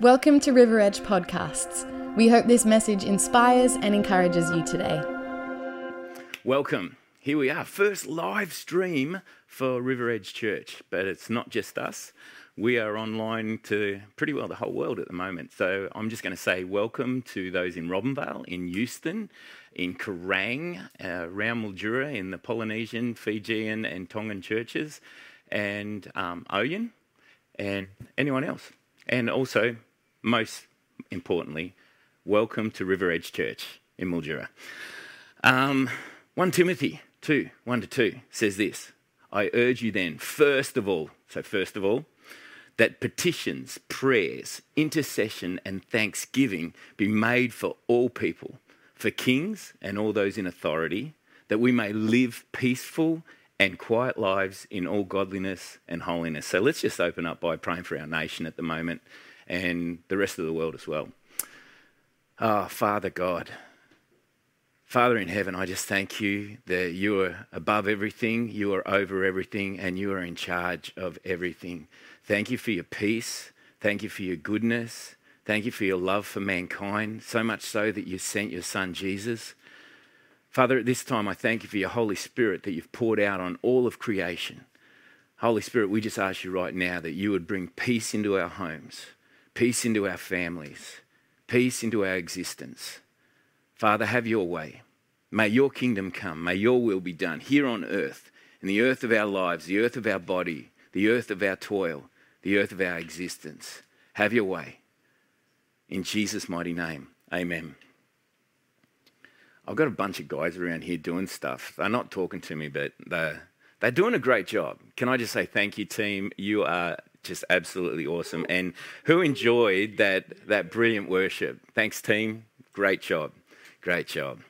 Welcome to River Edge Podcasts. We hope this message inspires and encourages you today. Welcome. Here we are, first live stream for River Edge Church, but it's not just us. We are online to pretty well the whole world at the moment. So I'm just going to say welcome to those in Robinvale, in Euston, in Kerang, uh, around Mildura, in the Polynesian, Fijian, and Tongan churches, and um, Oyen, and anyone else. And also most importantly, welcome to River Edge Church in Mildura. Um, 1 Timothy 2 1 to 2 says this I urge you then, first of all, so first of all, that petitions, prayers, intercession, and thanksgiving be made for all people, for kings and all those in authority, that we may live peaceful and quiet lives in all godliness and holiness. So let's just open up by praying for our nation at the moment and the rest of the world as well. Ah, oh, Father God, Father in heaven, I just thank you that you are above everything, you are over everything, and you are in charge of everything. Thank you for your peace. Thank you for your goodness. Thank you for your love for mankind, so much so that you sent your Son Jesus. Father, at this time, I thank you for your Holy Spirit that you've poured out on all of creation. Holy Spirit, we just ask you right now that you would bring peace into our homes peace into our families, peace into our existence. Father, have your way. May your kingdom come. May your will be done here on earth, in the earth of our lives, the earth of our body, the earth of our toil, the earth of our existence. Have your way. In Jesus' mighty name, amen. I've got a bunch of guys around here doing stuff. They're not talking to me, but they're, they're doing a great job. Can I just say thank you, team? You are just absolutely awesome. And who enjoyed that, that brilliant worship? Thanks, team. Great job. Great job.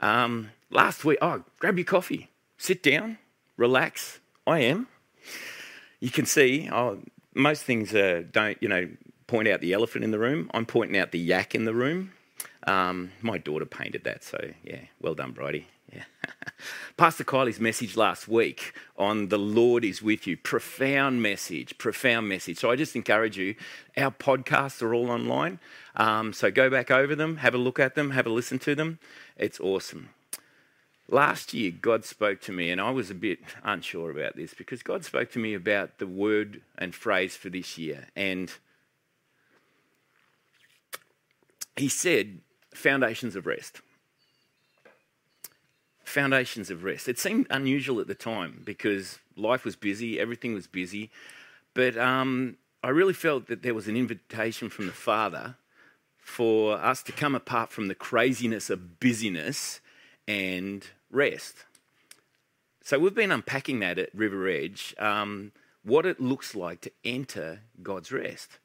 Um, last week, oh, grab your coffee, sit down, relax. I am. You can see, oh, most things uh, don't, you know, point out the elephant in the room. I'm pointing out the yak in the room. Um, my daughter painted that, so yeah, well done, Bridie. Pastor Kylie's message last week on the Lord is with you. Profound message, profound message. So I just encourage you, our podcasts are all online. Um, so go back over them, have a look at them, have a listen to them. It's awesome. Last year, God spoke to me, and I was a bit unsure about this because God spoke to me about the word and phrase for this year. And He said, foundations of rest foundations of rest. It seemed unusual at the time because life was busy, everything was busy. But um, I really felt that there was an invitation from the Father for us to come apart from the craziness of busyness and rest. So we've been unpacking that at River Edge, um, what it looks like to enter God's rest.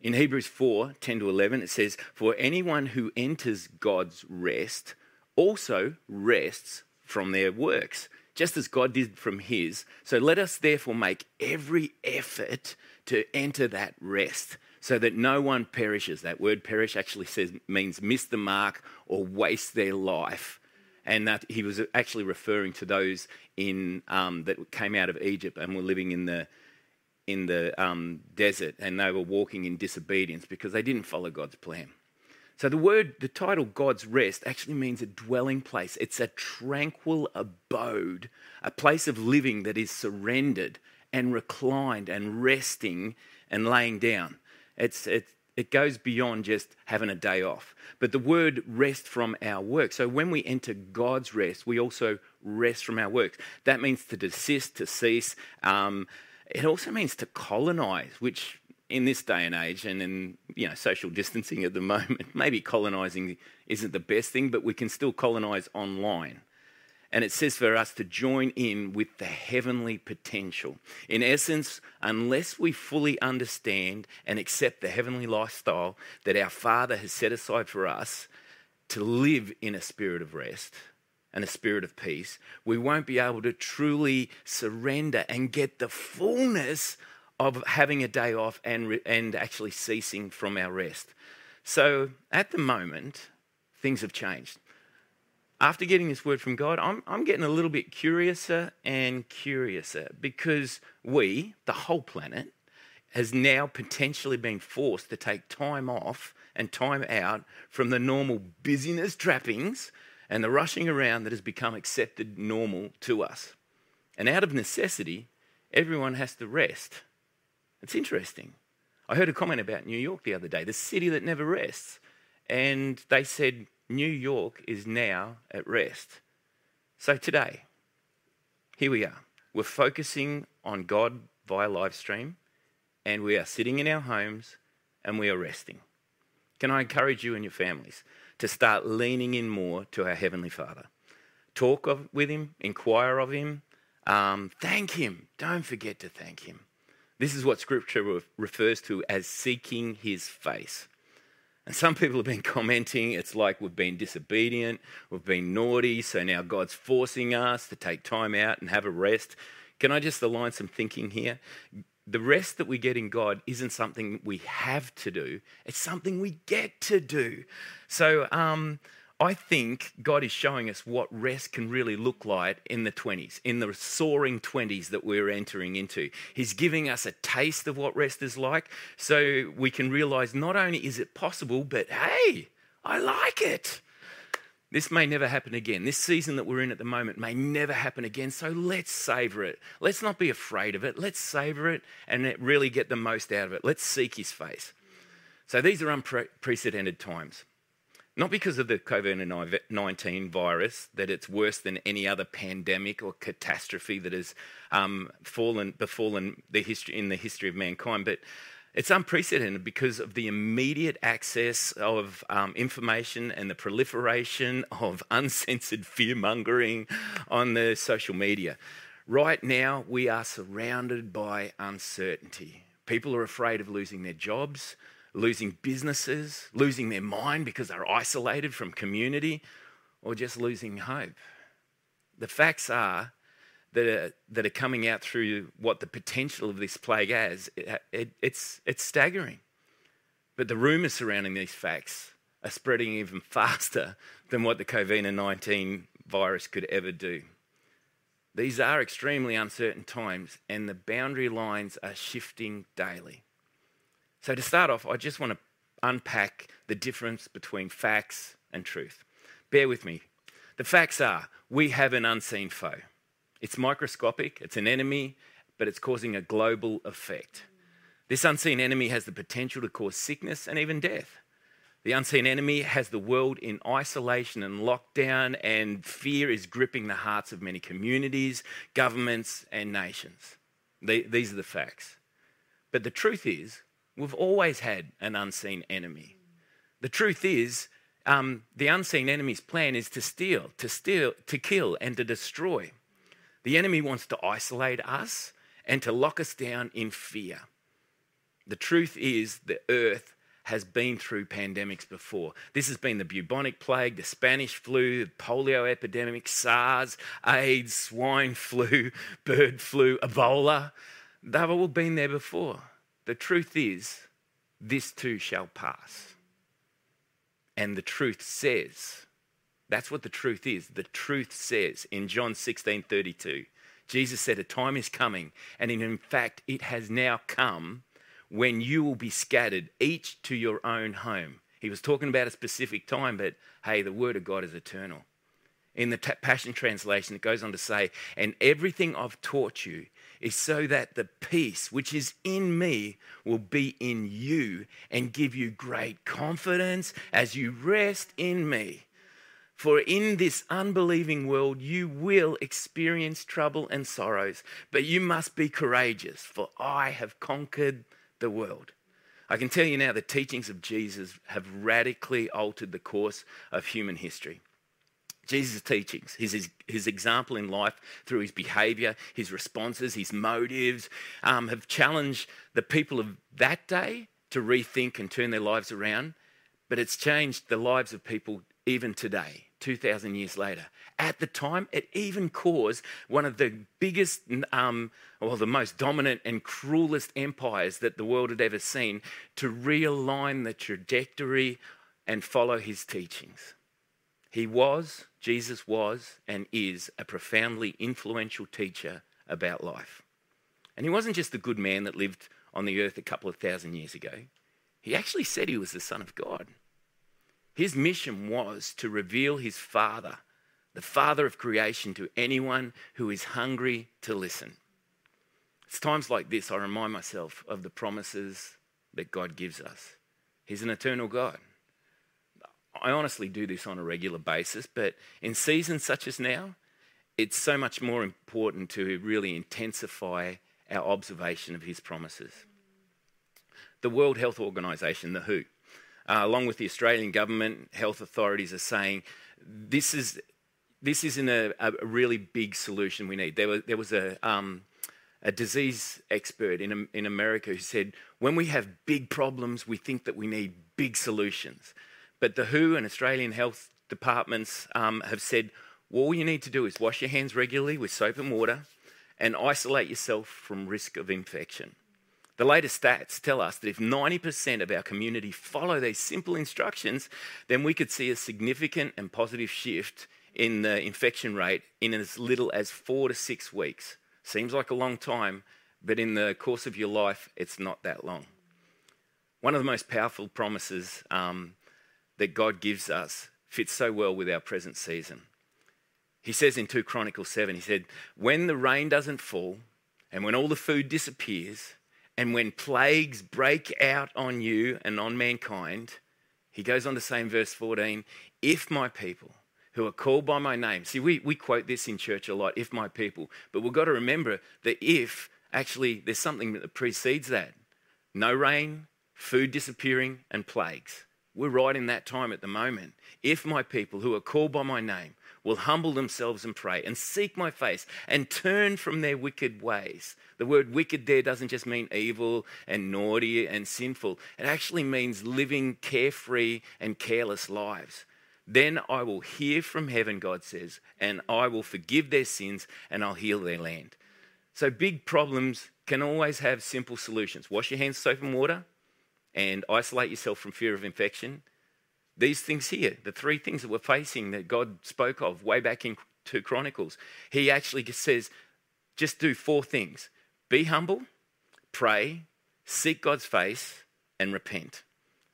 In Hebrews 4 10 to 11, it says, For anyone who enters God's rest also rests from their works, just as God did from his. So let us therefore make every effort to enter that rest so that no one perishes. That word perish actually says means miss the mark or waste their life. And that he was actually referring to those in um, that came out of Egypt and were living in the in the um, desert, and they were walking in disobedience because they didn't follow God's plan. So the word, the title God's rest actually means a dwelling place. It's a tranquil abode, a place of living that is surrendered and reclined and resting and laying down. It's, it, it goes beyond just having a day off. But the word rest from our work. So when we enter God's rest, we also rest from our work. That means to desist, to cease. Um, it also means to colonize, which in this day and age and in you know social distancing at the moment maybe colonizing isn't the best thing but we can still colonize online. And it says for us to join in with the heavenly potential. In essence unless we fully understand and accept the heavenly lifestyle that our father has set aside for us to live in a spirit of rest and a spirit of peace we won't be able to truly surrender and get the fullness of having a day off and, and actually ceasing from our rest. So at the moment, things have changed. After getting this word from God, I'm, I'm getting a little bit curiouser and curiouser because we, the whole planet, has now potentially been forced to take time off and time out from the normal busyness trappings and the rushing around that has become accepted normal to us. And out of necessity, everyone has to rest. It's interesting. I heard a comment about New York the other day, the city that never rests. And they said New York is now at rest. So today, here we are. We're focusing on God via live stream, and we are sitting in our homes and we are resting. Can I encourage you and your families to start leaning in more to our Heavenly Father? Talk of, with Him, inquire of Him, um, thank Him. Don't forget to thank Him. This is what Scripture refers to as seeking His face. And some people have been commenting it's like we've been disobedient, we've been naughty, so now God's forcing us to take time out and have a rest. Can I just align some thinking here? The rest that we get in God isn't something we have to do, it's something we get to do. So, um, I think God is showing us what rest can really look like in the 20s, in the soaring 20s that we're entering into. He's giving us a taste of what rest is like so we can realize not only is it possible, but hey, I like it. This may never happen again. This season that we're in at the moment may never happen again. So let's savor it. Let's not be afraid of it. Let's savor it and really get the most out of it. Let's seek his face. So these are unprecedented times. Not because of the COVID 19 virus, that it's worse than any other pandemic or catastrophe that has um, fallen, befallen the history, in the history of mankind, but it's unprecedented because of the immediate access of um, information and the proliferation of uncensored fear mongering on the social media. Right now, we are surrounded by uncertainty. People are afraid of losing their jobs losing businesses, losing their mind because they're isolated from community, or just losing hope. The facts are that are, that are coming out through what the potential of this plague has, it, it, it's, it's staggering. But the rumours surrounding these facts are spreading even faster than what the COVID 19 virus could ever do. These are extremely uncertain times, and the boundary lines are shifting daily. So, to start off, I just want to unpack the difference between facts and truth. Bear with me. The facts are we have an unseen foe. It's microscopic, it's an enemy, but it's causing a global effect. This unseen enemy has the potential to cause sickness and even death. The unseen enemy has the world in isolation and lockdown, and fear is gripping the hearts of many communities, governments, and nations. These are the facts. But the truth is, We've always had an unseen enemy. The truth is, um, the unseen enemy's plan is to steal, to steal, to kill, and to destroy. The enemy wants to isolate us and to lock us down in fear. The truth is, the earth has been through pandemics before. This has been the bubonic plague, the Spanish flu, the polio epidemic, SARS, AIDS, swine flu, bird flu, Ebola. They've all been there before. The truth is, this too shall pass. And the truth says, that's what the truth is. The truth says in John 16 32, Jesus said, A time is coming, and in fact, it has now come when you will be scattered, each to your own home. He was talking about a specific time, but hey, the word of God is eternal. In the Passion Translation, it goes on to say, And everything I've taught you is so that the peace which is in me will be in you and give you great confidence as you rest in me. For in this unbelieving world, you will experience trouble and sorrows, but you must be courageous, for I have conquered the world. I can tell you now the teachings of Jesus have radically altered the course of human history. Jesus' teachings, his, his example in life through his behavior, his responses, his motives, um, have challenged the people of that day to rethink and turn their lives around. But it's changed the lives of people even today, 2,000 years later. At the time, it even caused one of the biggest, um, or the most dominant and cruelest empires that the world had ever seen to realign the trajectory and follow his teachings. He was, Jesus was, and is a profoundly influential teacher about life. And he wasn't just a good man that lived on the earth a couple of thousand years ago, he actually said he was the Son of God. His mission was to reveal his Father, the Father of creation, to anyone who is hungry to listen. It's times like this I remind myself of the promises that God gives us. He's an eternal God. I honestly do this on a regular basis, but in seasons such as now, it's so much more important to really intensify our observation of his promises. The World Health Organization, the WHO, uh, along with the Australian government, health authorities are saying this is this isn't a, a really big solution we need. There was, there was a, um, a disease expert in, in America who said, when we have big problems, we think that we need big solutions. But the WHO and Australian health departments um, have said, all you need to do is wash your hands regularly with soap and water and isolate yourself from risk of infection. The latest stats tell us that if 90% of our community follow these simple instructions, then we could see a significant and positive shift in the infection rate in as little as four to six weeks. Seems like a long time, but in the course of your life, it's not that long. One of the most powerful promises um, that God gives us fits so well with our present season. He says in 2 Chronicles 7, he said, When the rain doesn't fall, and when all the food disappears, and when plagues break out on you and on mankind, he goes on to say in verse 14, if my people who are called by my name, see, we, we quote this in church a lot, if my people, but we've got to remember that if actually there's something that precedes that no rain, food disappearing, and plagues. We're right in that time at the moment. If my people who are called by my name will humble themselves and pray and seek my face and turn from their wicked ways. The word wicked there doesn't just mean evil and naughty and sinful, it actually means living carefree and careless lives. Then I will hear from heaven, God says, and I will forgive their sins and I'll heal their land. So, big problems can always have simple solutions. Wash your hands, soap and water, and isolate yourself from fear of infection these things here, the three things that we're facing that God spoke of way back in 2 Chronicles, he actually says, just do four things be humble, pray, seek God's face, and repent.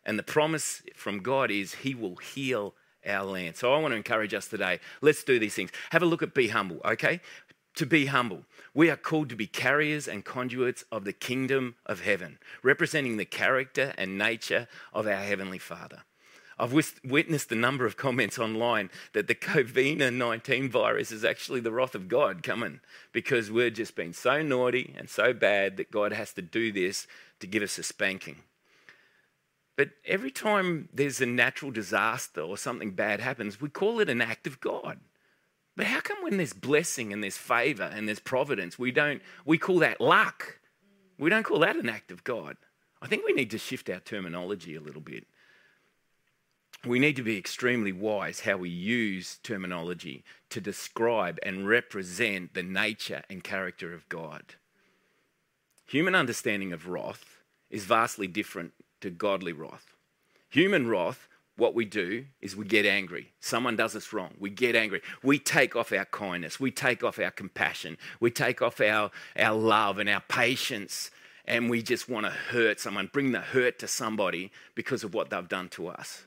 And the promise from God is he will heal our land. So I want to encourage us today. Let's do these things. Have a look at be humble, okay? To be humble. We are called to be carriers and conduits of the kingdom of heaven, representing the character and nature of our Heavenly Father. I've witnessed a number of comments online that the COVID 19 virus is actually the wrath of God coming because we're just been so naughty and so bad that God has to do this to give us a spanking. But every time there's a natural disaster or something bad happens, we call it an act of God. But how come when there's blessing and there's favor and there's providence, we don't we call that luck? We don't call that an act of God. I think we need to shift our terminology a little bit we need to be extremely wise how we use terminology to describe and represent the nature and character of God. Human understanding of wrath is vastly different to godly wrath. Human wrath, what we do is we get angry. Someone does us wrong. We get angry. We take off our kindness. We take off our compassion. We take off our, our love and our patience. And we just want to hurt someone, bring the hurt to somebody because of what they've done to us.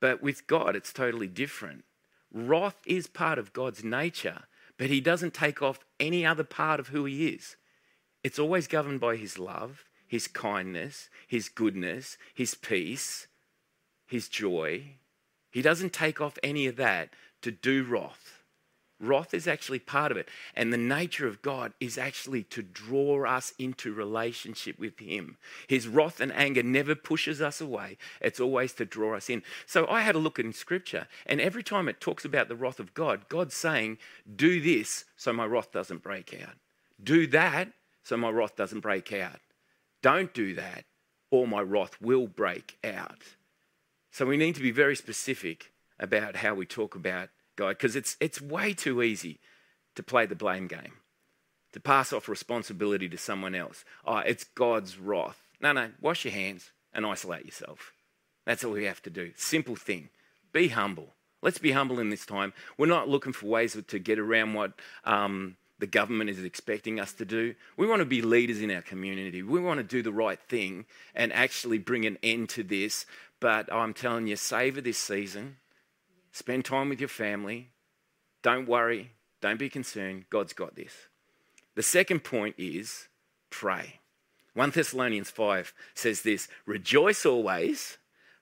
But with God, it's totally different. Wrath is part of God's nature, but He doesn't take off any other part of who He is. It's always governed by His love, His kindness, His goodness, His peace, His joy. He doesn't take off any of that to do wrath. Wrath is actually part of it. And the nature of God is actually to draw us into relationship with Him. His wrath and anger never pushes us away, it's always to draw us in. So I had a look in Scripture, and every time it talks about the wrath of God, God's saying, Do this so my wrath doesn't break out. Do that so my wrath doesn't break out. Don't do that, or my wrath will break out. So we need to be very specific about how we talk about God because it's, it's way too easy to play the blame game, to pass off responsibility to someone else. Oh, it's God's wrath. No, no, wash your hands and isolate yourself. That's all we have to do. Simple thing. Be humble. Let's be humble in this time. We're not looking for ways to get around what um, the government is expecting us to do. We want to be leaders in our community. We want to do the right thing and actually bring an end to this. But I'm telling you, savor this season. Spend time with your family. Don't worry. Don't be concerned. God's got this. The second point is pray. 1 Thessalonians 5 says this Rejoice always,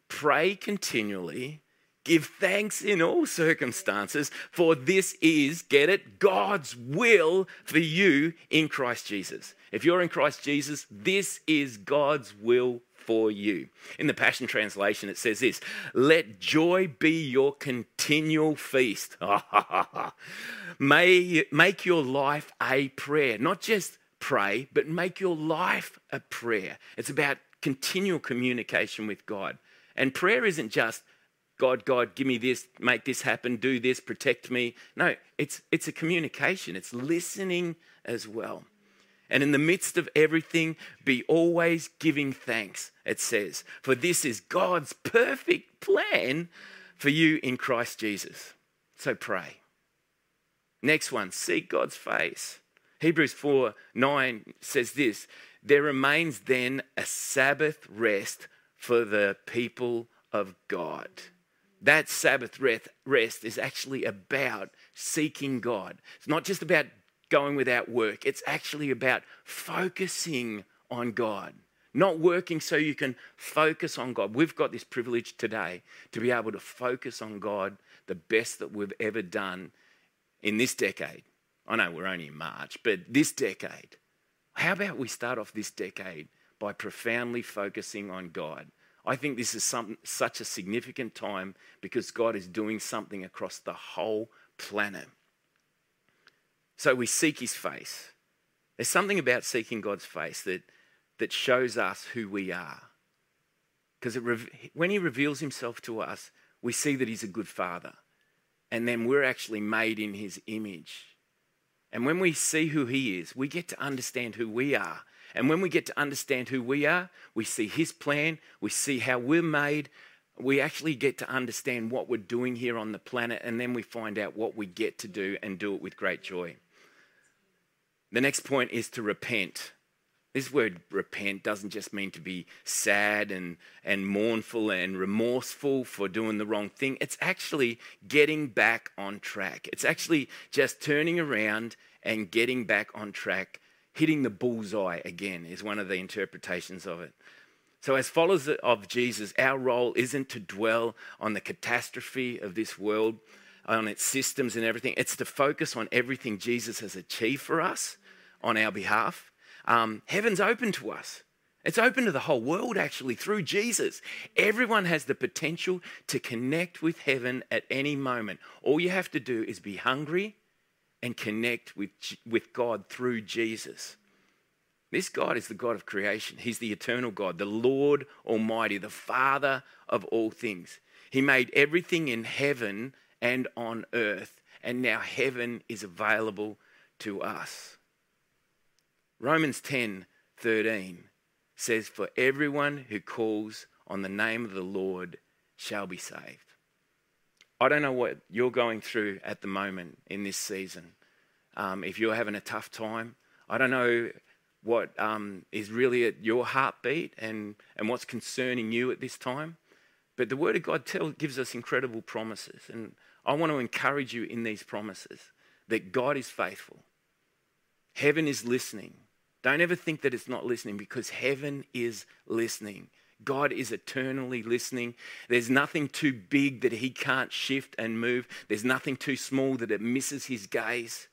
pray continually, give thanks in all circumstances, for this is, get it, God's will for you in Christ Jesus. If you're in Christ Jesus, this is God's will for you. In the Passion Translation, it says this Let joy be your continual feast. May make your life a prayer, not just pray, but make your life a prayer. It's about continual communication with God. And prayer isn't just, God, God, give me this, make this happen, do this, protect me. No, it's, it's a communication, it's listening as well. And in the midst of everything, be always giving thanks, it says, for this is God's perfect plan for you in Christ Jesus. So pray. Next one, seek God's face. Hebrews 4 9 says this There remains then a Sabbath rest for the people of God. That Sabbath rest is actually about seeking God. It's not just about going without work, it's actually about focusing on God. Not working so you can focus on God. We've got this privilege today to be able to focus on God the best that we've ever done in this decade. I know we're only in March, but this decade, how about we start off this decade by profoundly focusing on God? I think this is some, such a significant time because God is doing something across the whole planet. So we seek his face. There's something about seeking God's face that, that shows us who we are. Because when he reveals himself to us, we see that he's a good father. And then we're actually made in his image. And when we see who He is, we get to understand who we are. And when we get to understand who we are, we see His plan, we see how we're made, we actually get to understand what we're doing here on the planet, and then we find out what we get to do and do it with great joy. The next point is to repent. This word repent doesn't just mean to be sad and, and mournful and remorseful for doing the wrong thing. It's actually getting back on track. It's actually just turning around and getting back on track. Hitting the bullseye again is one of the interpretations of it. So, as followers of Jesus, our role isn't to dwell on the catastrophe of this world, on its systems and everything. It's to focus on everything Jesus has achieved for us on our behalf um, heaven's open to us. It's open to the whole world, actually, through Jesus. Everyone has the potential to connect with heaven at any moment. All you have to do is be hungry and connect with, with God through Jesus. This God is the God of creation. He's the eternal God, the Lord Almighty, the Father of all things. He made everything in heaven and on earth, and now heaven is available to us. Romans 10 13 says, For everyone who calls on the name of the Lord shall be saved. I don't know what you're going through at the moment in this season. Um, if you're having a tough time, I don't know what um, is really at your heartbeat and, and what's concerning you at this time. But the Word of God tell, gives us incredible promises. And I want to encourage you in these promises that God is faithful, heaven is listening, don't ever think that it's not listening because heaven is listening. God is eternally listening. There's nothing too big that he can't shift and move. There's nothing too small that it misses his gaze.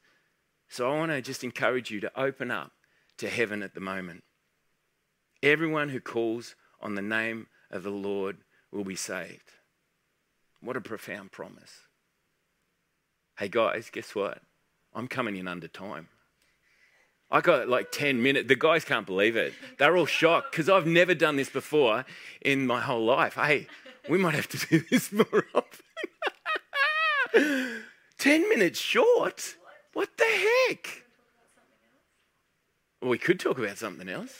So I want to just encourage you to open up to heaven at the moment. Everyone who calls on the name of the Lord will be saved. What a profound promise. Hey guys, guess what? I'm coming in under time. I got like 10 minutes. The guys can't believe it. They're all shocked because I've never done this before in my whole life. Hey, we might have to do this more often. 10 minutes short? What the heck? We could talk about something else.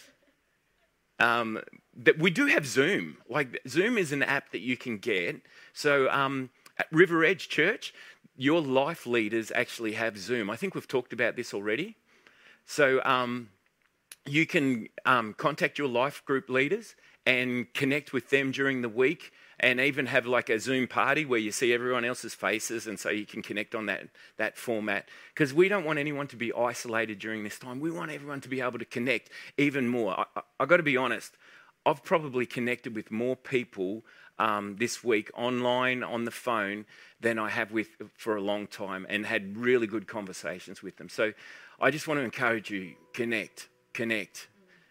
Um, that we do have Zoom. Like Zoom is an app that you can get. So um, at River Edge Church, your life leaders actually have Zoom. I think we've talked about this already. So um, you can um, contact your life group leaders and connect with them during the week and even have like a Zoom party where you see everyone else's faces and so you can connect on that, that format. Because we don't want anyone to be isolated during this time. We want everyone to be able to connect even more. I've got to be honest, I've probably connected with more people um, this week online on the phone than I have with for a long time and had really good conversations with them. So I just want to encourage you connect, connect.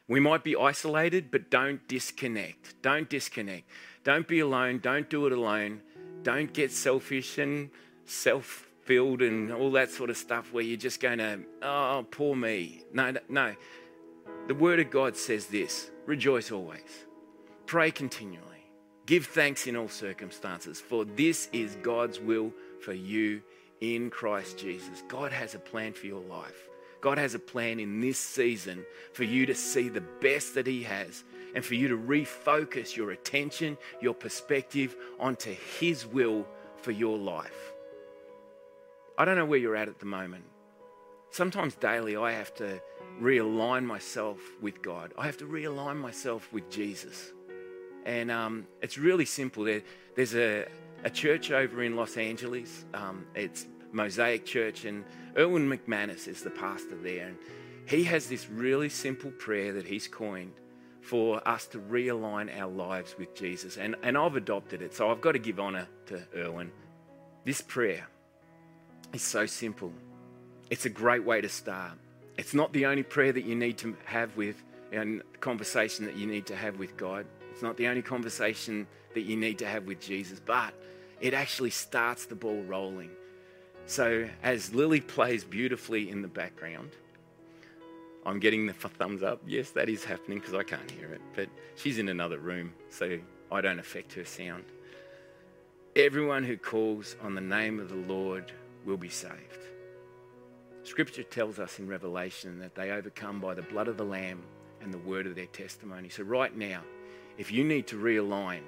We might be isolated, but don't disconnect. Don't disconnect. Don't be alone. Don't do it alone. Don't get selfish and self filled and all that sort of stuff where you're just going to, oh, poor me. No, no. The Word of God says this rejoice always, pray continually, give thanks in all circumstances, for this is God's will for you in Christ Jesus. God has a plan for your life. God has a plan in this season for you to see the best that He has and for you to refocus your attention, your perspective onto His will for your life. I don't know where you're at at the moment. Sometimes daily I have to realign myself with God, I have to realign myself with Jesus. And um, it's really simple. There, there's a, a church over in Los Angeles. Um, it's Mosaic Church, and Erwin McManus is the pastor there. And he has this really simple prayer that he's coined for us to realign our lives with Jesus. And, and I've adopted it, so I've got to give honor to Erwin. This prayer is so simple, it's a great way to start. It's not the only prayer that you need to have with, and conversation that you need to have with God. It's not the only conversation that you need to have with Jesus, but it actually starts the ball rolling. So, as Lily plays beautifully in the background, I'm getting the thumbs up. Yes, that is happening because I can't hear it, but she's in another room, so I don't affect her sound. Everyone who calls on the name of the Lord will be saved. Scripture tells us in Revelation that they overcome by the blood of the Lamb and the word of their testimony. So, right now, if you need to realign,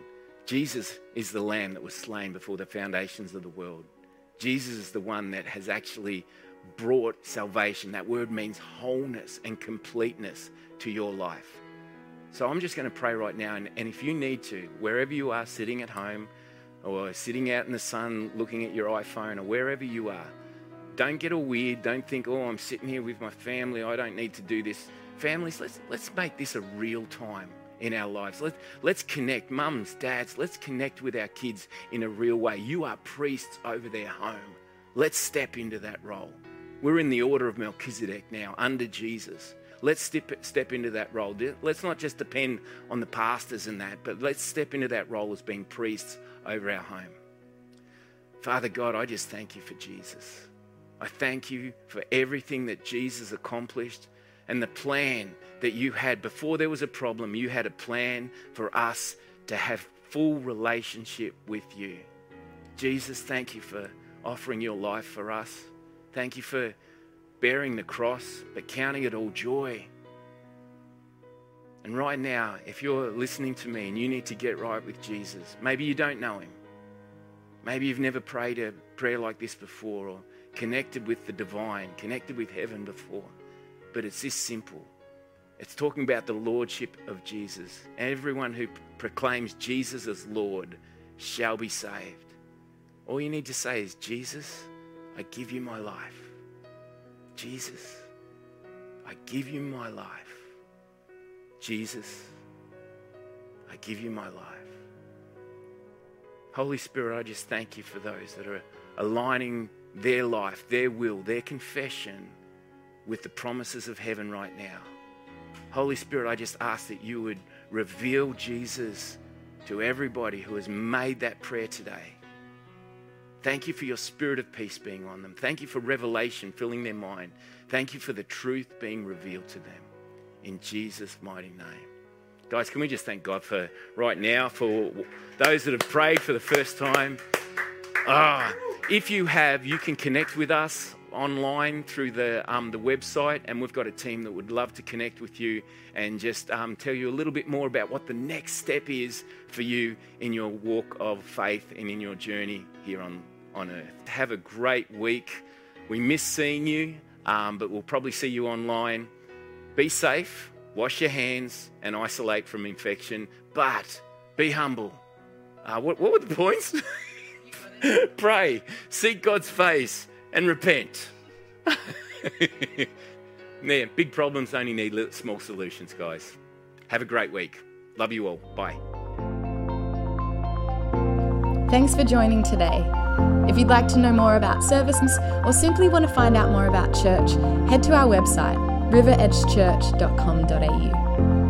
Jesus is the Lamb that was slain before the foundations of the world. Jesus is the one that has actually brought salvation. That word means wholeness and completeness to your life. So I'm just going to pray right now. And, and if you need to, wherever you are, sitting at home or sitting out in the sun looking at your iPhone or wherever you are, don't get all weird. Don't think, oh, I'm sitting here with my family. I don't need to do this. Families, let's, let's make this a real time in our lives. Let, let's connect, mums, dads, let's connect with our kids in a real way. You are priests over their home. Let's step into that role. We're in the order of Melchizedek now, under Jesus. Let's step, step into that role. Let's not just depend on the pastors and that, but let's step into that role as being priests over our home. Father God, I just thank you for Jesus. I thank you for everything that Jesus accomplished and the plan that you had before there was a problem. You had a plan for us to have full relationship with you. Jesus, thank you for offering your life for us. Thank you for bearing the cross, but counting it all joy. And right now, if you're listening to me and you need to get right with Jesus, maybe you don't know him. Maybe you've never prayed a prayer like this before or connected with the divine, connected with heaven before but it's this simple. It's talking about the lordship of Jesus. Everyone who proclaims Jesus as Lord shall be saved. All you need to say is, Jesus, I give you my life. Jesus, I give you my life. Jesus, I give you my life. Holy Spirit, I just thank you for those that are aligning their life, their will, their confession with the promises of heaven right now. Holy Spirit, I just ask that you would reveal Jesus to everybody who has made that prayer today. Thank you for your spirit of peace being on them. Thank you for revelation filling their mind. Thank you for the truth being revealed to them. In Jesus' mighty name. Guys, can we just thank God for right now, for those that have prayed for the first time? Ah, if you have, you can connect with us online through the, um, the website, and we've got a team that would love to connect with you and just um, tell you a little bit more about what the next step is for you in your walk of faith and in your journey here on on earth. Have a great week. We miss seeing you, um, but we'll probably see you online. Be safe, wash your hands, and isolate from infection, but be humble. Uh, what, what were the points? Pray, seek God's face, and repent. Man, big problems only need small solutions, guys. Have a great week. Love you all. Bye. Thanks for joining today. If you'd like to know more about services or simply want to find out more about church, head to our website, riveredgechurch.com.au.